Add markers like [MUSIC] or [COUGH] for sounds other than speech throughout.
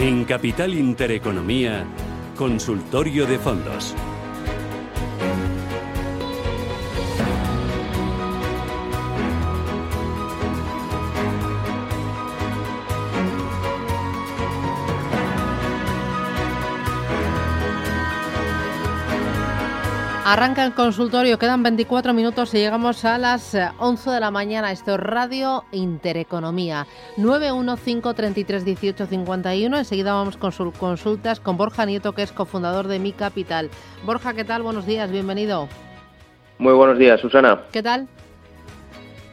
En Capital Intereconomía, Consultorio de Fondos. Arranca el consultorio, quedan 24 minutos y llegamos a las 11 eh, de la mañana. Esto es Radio Intereconomía. 915331851. Enseguida vamos con sus consultas con Borja Nieto, que es cofundador de Mi Capital. Borja, ¿qué tal? Buenos días, bienvenido. Muy buenos días, Susana. ¿Qué tal?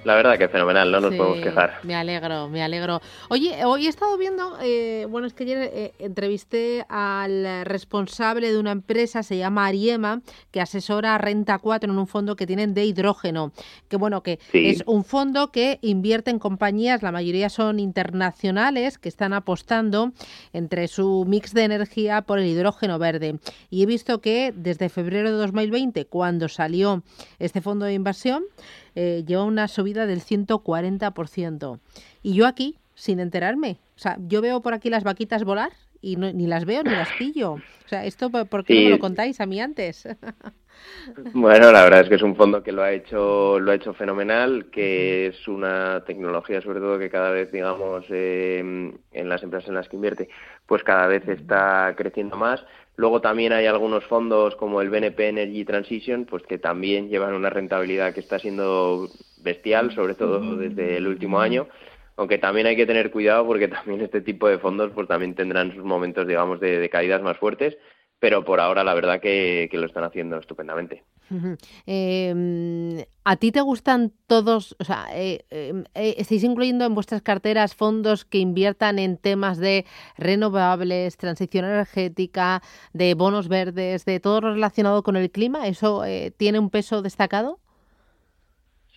La verdad que fenomenal, no nos podemos quejar. Me alegro, me alegro. Oye, hoy he estado viendo, eh, bueno, es que ayer eh, entrevisté al responsable de una empresa, se llama Ariema, que asesora Renta 4 en un fondo que tienen de hidrógeno. Que bueno, que es un fondo que invierte en compañías, la mayoría son internacionales, que están apostando entre su mix de energía por el hidrógeno verde. Y he visto que desde febrero de 2020, cuando salió este fondo de inversión, eh, lleva una subida del 140%. Y yo aquí, sin enterarme. O sea, yo veo por aquí las vaquitas volar y ni las veo ni las pillo. O sea, ¿esto por qué no me lo contáis a mí antes? [LAUGHS] Bueno, la verdad es que es un fondo que lo ha hecho lo ha hecho fenomenal, que es una tecnología sobre todo que cada vez, digamos, em, en las empresas en las que invierte, pues cada vez está creciendo más. Luego también hay algunos fondos como el BNP Energy Transition, pues que también llevan una rentabilidad que está siendo bestial, sobre todo desde el último año. Aunque también hay que tener cuidado porque [LAUGHS] también este tipo de fondos pues también tendrán sus momentos, digamos, de, caídas más fuertes pero por ahora la verdad que, lo están haciendo estupendamente. Em, ¿A ti te gustan todos, o sea, eh, em, eh, estáis incluyendo en vuestras carteras fondos que inviertan en temas de renovables, transición energética, de bonos verdes, de todo lo relacionado con el clima? ¿Eso eh, tiene un peso destacado?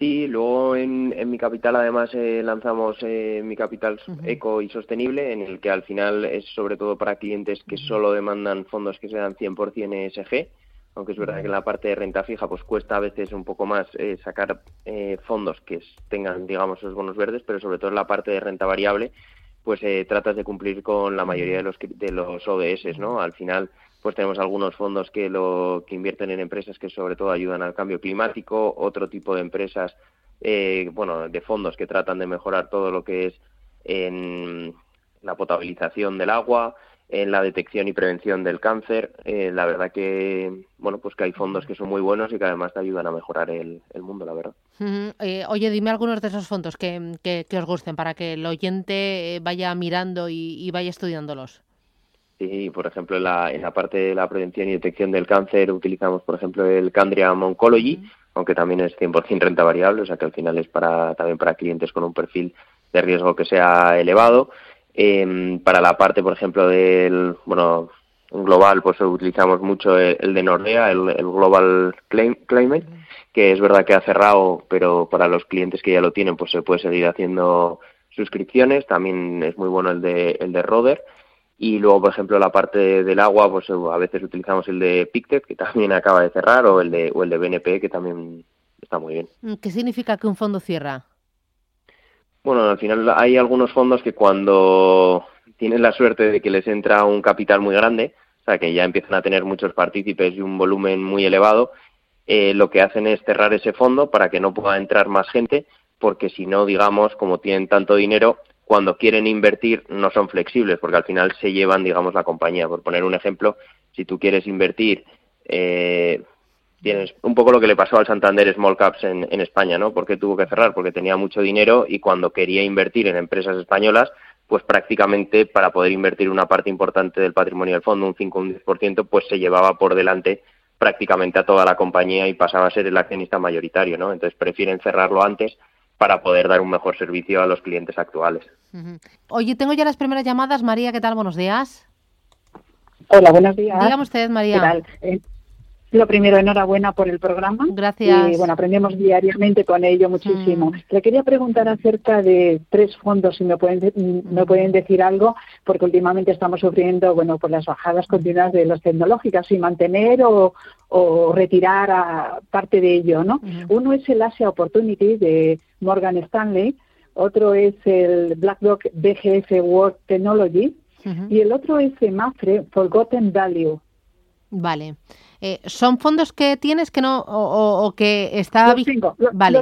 Sí, luego en, mi capital además eh, lanzamos eh, mi capital eco y sostenible, en el que al final es sobre todo para clientes que solo demandan fondos que sean 100% ESG, aunque es verdad que en la parte de renta fija pues cuesta a veces un poco más eh, sacar fondos que tengan, digamos, esos bonos verdes, pero sobre todo en la parte de renta variable pues tratas de cumplir con la mayoría de los, de los ODS, ¿no? Al final pues tenemos algunos fondos que lo que invierten en empresas que sobre todo ayudan al cambio climático, otro tipo de empresas, eh, bueno, de fondos que tratan de mejorar todo lo que es en la potabilización del agua, en la detección y prevención del cáncer. Eh, la verdad que, bueno, pues que hay fondos que son muy buenos y que además te ayudan a mejorar el, mundo, la verdad. Eh, oye, dime algunos de esos fondos que, que, os gusten para que el oyente vaya mirando y vaya estudiándolos. Sí, por ejemplo, en la, en la parte de la prevención y detección del cáncer utilizamos, por ejemplo, el Candriam Oncology, aunque también es 100% renta variable, o sea que al final es para también para clientes con un perfil de riesgo que sea elevado. Em, para la parte, por ejemplo, del, bueno, global, pues utilizamos mucho el, de Nordea, el, Global Climate, que es verdad que ha cerrado, pero para los clientes que ya lo tienen, pues se puede seguir haciendo suscripciones. También es muy bueno el de, el de Roder. Y luego, por ejemplo, la parte del agua, pues a veces utilizamos el de Pictet, que [LAUGHS] también acaba de cerrar, o el de, o el de BNP, que también está muy bien. ¿Qué significa que un fondo cierra? Bueno, al final hay algunos fondos que cuando tienen la suerte de que les entra un capital muy grande, o sea, que ya empiezan a tener muchos partícipes y un volumen muy elevado, eh, lo que hacen es cerrar ese fondo para que no pueda entrar más gente, porque si no, digamos, como tienen tanto dinero, cuando quieren invertir no son flexibles porque al final se llevan, digamos, la compañía. Por poner un ejemplo, si tú quieres invertir, eh, tienes un poco lo que le pasó al Santander Small Caps en, en España, ¿no? ¿Por qué tuvo que cerrar? Porque tenía mucho dinero y cuando quería invertir en empresas españolas, pues prácticamente para poder invertir una parte importante del patrimonio del fondo, un 5 o un 10%, pues se llevaba por delante prácticamente a toda la compañía y pasaba a ser el accionista mayoritario, ¿no? Entonces prefieren cerrarlo antes para poder dar un mejor servicio a los clientes actuales. Oye, tengo ya las primeras llamadas. María, ¿qué tal? Buenos días. Hola, buenos días. Dígame usted, María. Eh, lo primero, enhorabuena por el programa. Gracias. Y bueno, aprendemos diariamente con ello muchísimo. Mm. Le quería preguntar acerca de tres fondos, si me pueden, me pueden decir algo, porque últimamente estamos sufriendo, bueno, por las bajadas continuas de las tecnológicas, si mantener o, retirar a parte de ello, ¿no? Uno es el Asia Opportunity de Morgan Stanley, otro es el BlackRock BGF World Technology y el otro es Mafre Forgotten Value. Vale. Eh, ¿Son fondos que tienes que no o, que está... Los tengo, vale.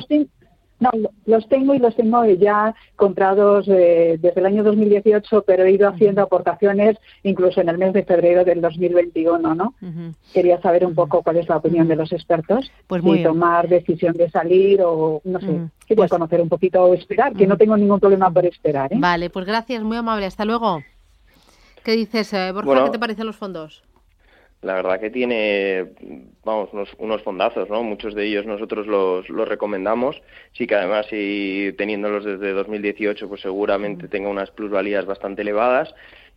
No, los tengo y los tengo ya comprados eh, desde el año 2018, pero he ido haciendo aportaciones incluso en el mes de febrero del 2021, ¿no? Quería saber un poco cuál es la opinión de los expertos pues muy tomar decisión de salir o no sé. Quería pues conocer un poquito o esperar, que no tengo ningún problema por esperar. ¿eh? Vale, pues gracias, muy amable. Hasta luego. ¿Qué dices, eh, Borja? ¿Qué te parecen los fondos? La verdad que tiene, vamos, unos, fondazos, ¿no? Muchos de ellos nosotros los, los recomendamos. Sí que además, y teniéndolos desde 2018, pues seguramente mm. tenga unas plusvalías bastante elevadas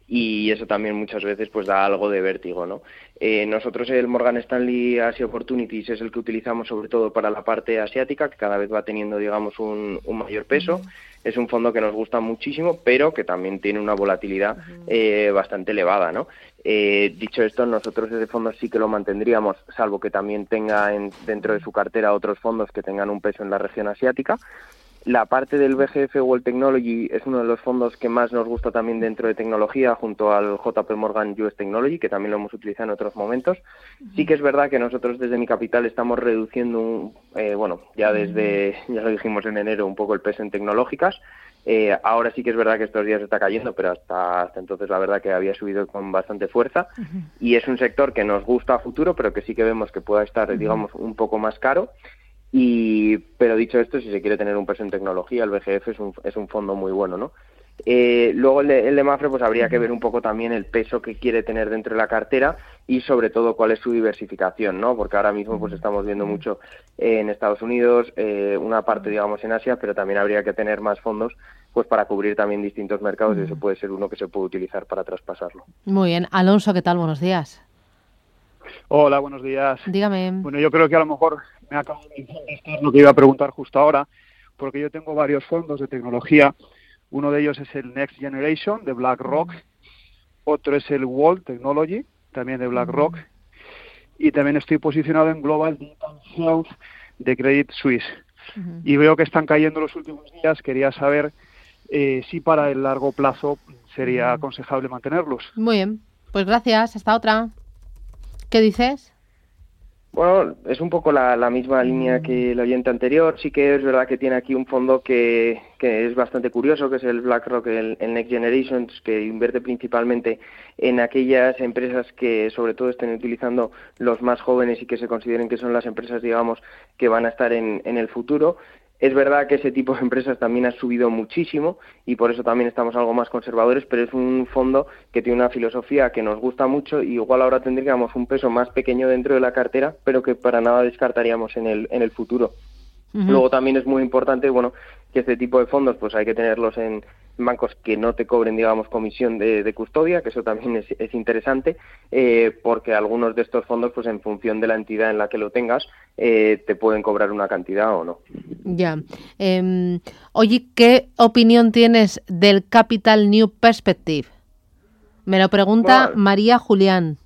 y eso también muchas veces pues da algo de vértigo, ¿no? Eh, nosotros el Morgan Stanley Asia Opportunities es el que utilizamos sobre todo para la parte asiática, que cada vez va teniendo, digamos, un, un mayor peso. Es un fondo que nos gusta muchísimo, pero que también tiene una volatilidad eh, bastante elevada, ¿no? Eh, dicho esto, nosotros ese fondo sí que lo mantendríamos, salvo que también tenga en, dentro de su cartera otros fondos que tengan un peso en la región asiática. La parte del BGF World Technology es uno de los fondos que más nos gusta también dentro de tecnología, junto al JP Morgan US Technology, que también lo hemos utilizado en otros momentos. Sí que es verdad que nosotros desde mi capital estamos reduciendo, eh, bueno, ya desde, ya lo dijimos en enero, un poco el peso en tecnológicas. Eh, ahora sí que es verdad que estos días está cayendo, pero hasta, hasta entonces la verdad que había subido con bastante fuerza. Y es un sector que nos gusta a futuro, pero que sí que vemos que pueda estar, digamos, un poco más caro. Y, pero dicho esto, si se quiere tener un peso en tecnología, el BGF es un, es un fondo muy bueno, ¿no? Eh, luego el de, Mafre, pues habría que ver un poco también el peso que quiere tener dentro de la cartera y sobre todo cuál es su diversificación, ¿no? Porque ahora mismo pues estamos viendo mucho en Estados Unidos, eh, una parte digamos en Asia, pero también habría que tener más fondos pues para cubrir también distintos mercados y eso puede ser uno que se puede utilizar para traspasarlo. Muy bien, Alonso, ¿qué tal? Buenos días. Hola, buenos días. Dígame. Bueno, yo creo que a lo mejor me acabo de contestar lo que iba a preguntar justo ahora, porque yo tengo varios fondos de tecnología uno de ellos es el Next Generation de BlackRock, otro es el World Technology, también de BlackRock, y también estoy posicionado en Global Digital Health de Credit Suisse. Y veo que están cayendo los últimos días. Quería saber eh, si para el largo plazo sería aconsejable mantenerlos. Muy bien, pues gracias. Hasta otra. ¿Qué dices? Bueno, es un poco la, misma línea que el oyente anterior. Sí que es verdad que tiene aquí un fondo que, que es bastante curioso, que es el BlackRock, el, Next Generations, que invierte principalmente en aquellas empresas que sobre todo estén utilizando los más jóvenes y que se consideren que son las empresas, digamos, que van a estar en, en el futuro. Es verdad que ese tipo de empresas también ha subido muchísimo y por eso también estamos algo más conservadores, pero es un fondo que tiene una filosofía que nos gusta mucho y igual ahora tendríamos un peso más pequeño dentro de la cartera, pero que para nada descartaríamos en el, en el futuro. Luego también es muy importante, bueno, que este tipo de fondos pues hay que tenerlos en, bancos que no te cobren, digamos, comisión de, custodia, que eso también es, interesante, eh, porque algunos de estos fondos, pues en función de la entidad en la que lo tengas, eh, te pueden cobrar una cantidad o no. Ya. Em, oye, ¿qué opinión tienes del Capital New Perspective? Me lo pregunta María Julián.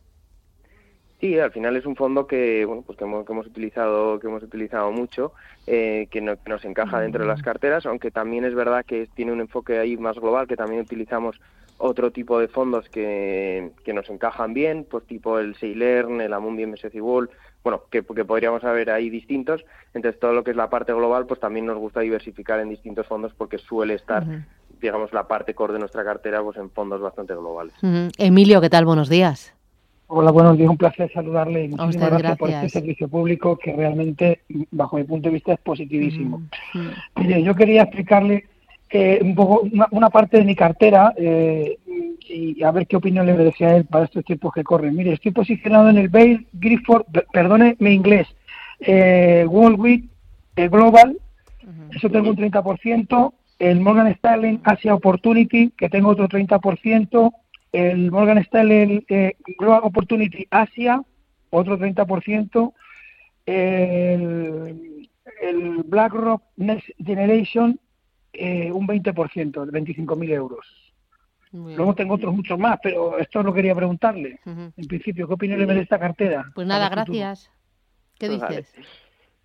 Sí, al final es un fondo que bueno pues que hemos, utilizado que hemos utilizado mucho, eh, que, nos encaja dentro de las carteras, aunque también es verdad que tiene un enfoque ahí más global, que también utilizamos otro tipo de fondos que, que nos encajan bien, pues tipo el Seilern, el Amundi MSCI World, bueno, que, que podríamos haber ahí distintos. Entonces todo lo que es la parte global, pues también nos gusta diversificar en distintos fondos porque suele estar, digamos, la parte core de nuestra cartera, pues en fondos bastante globales. Emilio, ¿qué tal? Buenos días. Hola, buenos días. Un placer saludarle y muchísimas gracias, por este servicio público que realmente, bajo mi punto de vista, es positivísimo. Mire, yo quería explicarle que un poco una, parte de mi cartera eh, y a ver qué opinión le merece a él para estos tiempos que corren. Mire, estoy posicionado en el Bail Grifford, perdone mi inglés, eh, Wall eh, Global, eso tengo un 30%, el Morgan Stanley Asia Opportunity, que tengo otro 30%, el Morgan Stanley eh, Global Opportunity Asia, otro 30%, el, el BlackRock Next Generation, eh, un 20%, de 25.000 euros. Luego tengo otros muchos más, pero esto lo quería preguntarle. En principio, ¿qué opinión le merece esta cartera? Pues nada, gracias. ¿Qué pues dices?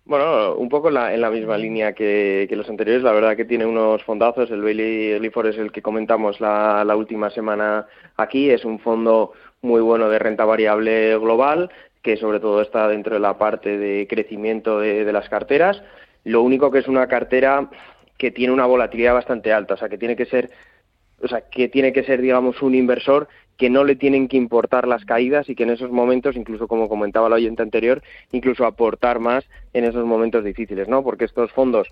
Bueno, un poco en la, misma línea que, los anteriores. La verdad que tiene unos fondazos. El Bailey Clifford es el que comentamos la, última semana aquí. Es un fondo muy bueno de renta variable global, que sobre todo está dentro de la parte de crecimiento de las carteras. Lo único que es una cartera que tiene una volatilidad bastante alta, o sea, que tiene que ser o sea, que tiene que ser, digamos, un inversor que no le tienen que importar las caídas y que en esos momentos, incluso como comentaba el oyente anterior, incluso aportar más en esos momentos difíciles, ¿no? Porque estos fondos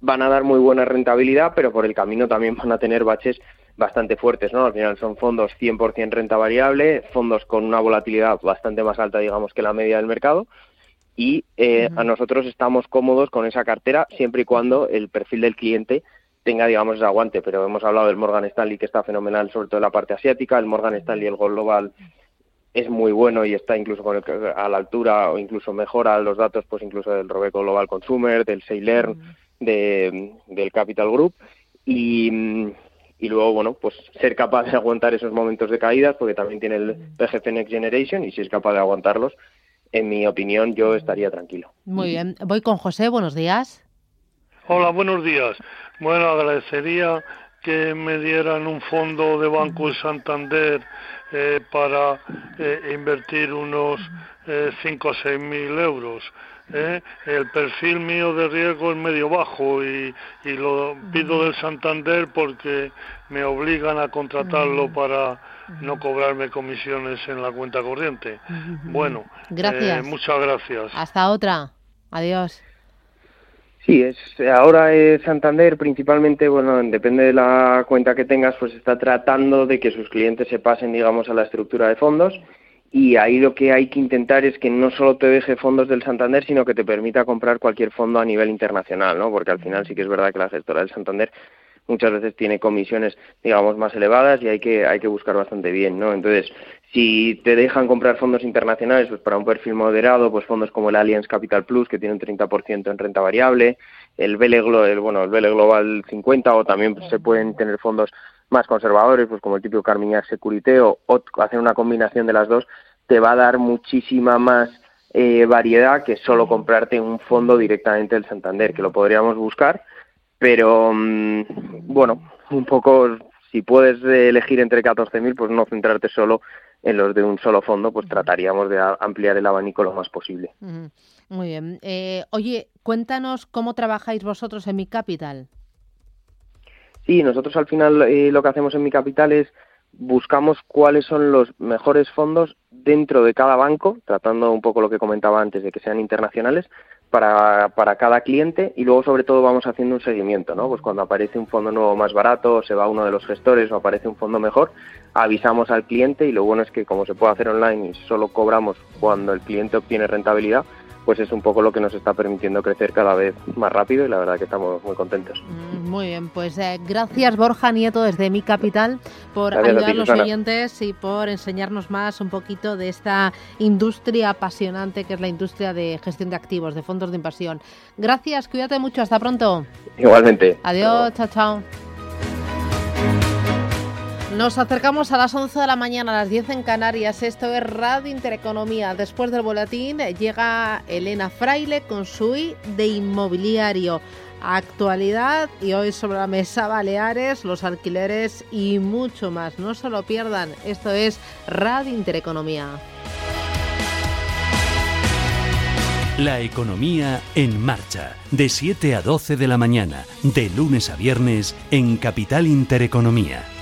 van a dar muy buena rentabilidad, pero por el camino también van a tener baches bastante fuertes, ¿no? Al final son fondos 100% renta variable, fondos con una volatilidad bastante más alta, digamos, que la media del mercado, y eh, a nosotros estamos cómodos con esa cartera siempre y cuando el perfil del cliente tenga, digamos, ese aguante. Pero hemos hablado del Morgan Stanley, que está fenomenal, sobre todo en la parte asiática. El Morgan Stanley, el Global, es muy bueno y está incluso con a la altura o incluso mejora los datos, pues incluso del Robeco Global Consumer, del Sailor, de, del Capital Group. Y, y luego, bueno, pues ser capaz de aguantar esos momentos de caídas, porque también tiene el PGF Next Generation y si es capaz de aguantarlos, en mi opinión, yo estaría tranquilo. Muy bien. Voy con José, buenos días. Hola, buenos días. Bueno, agradecería que me dieran un fondo de Banco Santander eh, para eh, invertir unos eh, 5 o 6 mil euros. ¿eh? El perfil mío de riesgo es medio bajo y, y lo pido del Santander porque me obligan a contratarlo para no cobrarme comisiones en la cuenta corriente. Bueno, gracias. muchas gracias. Hasta otra. Adiós. Sí, es ahora es Santander principalmente, bueno, depende de la cuenta que tengas, pues está tratando de que sus clientes se pasen, digamos, a la estructura de fondos y ahí lo que hay que intentar es que no solo te deje fondos del Santander, sino que te permita comprar cualquier fondo a nivel internacional, ¿no? Porque al final sí que es verdad que la gestora del Santander muchas veces tiene comisiones, digamos, más elevadas y hay que, hay que buscar bastante bien, ¿no? Entonces, si te dejan comprar fondos internacionales, pues para un perfil moderado, pues fondos como el Allianz Capital Plus, que tiene un 30% en renta variable, el Vele, el, bueno, el Vele Global 50, o también pues, se pueden tener fondos más conservadores, pues como el típico Carmignac Securité, o, hacer una combinación de las dos, te va a dar muchísima más eh, variedad que solo comprarte un fondo directamente del Santander, que lo podríamos buscar, pero mm, bueno, un poco si puedes elegir entre 14.000, pues no centrarte solo en los de un solo fondo, pues trataríamos de ampliar el abanico lo más posible. Muy bien. Eh, oye, cuéntanos cómo trabajáis vosotros en Mi Capital. Sí, nosotros al final eh, lo que hacemos en Mi Capital es buscamos cuáles son los mejores fondos dentro de cada banco, tratando un poco lo que comentaba antes de que sean internacionales, para, para cada cliente y luego sobre todo vamos haciendo un seguimiento, ¿no? Pues cuando aparece un fondo nuevo más barato, se va uno de los gestores o aparece un fondo mejor, avisamos al cliente y lo bueno es que como se puede hacer online y solo cobramos cuando el cliente obtiene rentabilidad, pues es un poco lo que nos está permitiendo crecer cada vez más rápido y la verdad que estamos muy contentos. Mm, muy bien, pues eh, gracias Borja Nieto desde Mi Capital por ayudar a los oyentes y por enseñarnos más un poquito de esta industria apasionante que es la industria de gestión de activos, de fondos de inversión. Gracias, cuídate mucho, hasta pronto. Igualmente. Adiós, chao, chao. Nos acercamos a las 11 de la mañana, a las 10 en Canarias. Esto es Radio Intereconomía. Después del boletín llega Elena Fraile con su I de inmobiliario. Actualidad y hoy sobre la mesa Baleares, los alquileres y mucho más. No se lo pierdan. Esto es Radio Intereconomía. La economía en marcha, de 7 a 12 de la mañana, de lunes a viernes en Capital Intereconomía.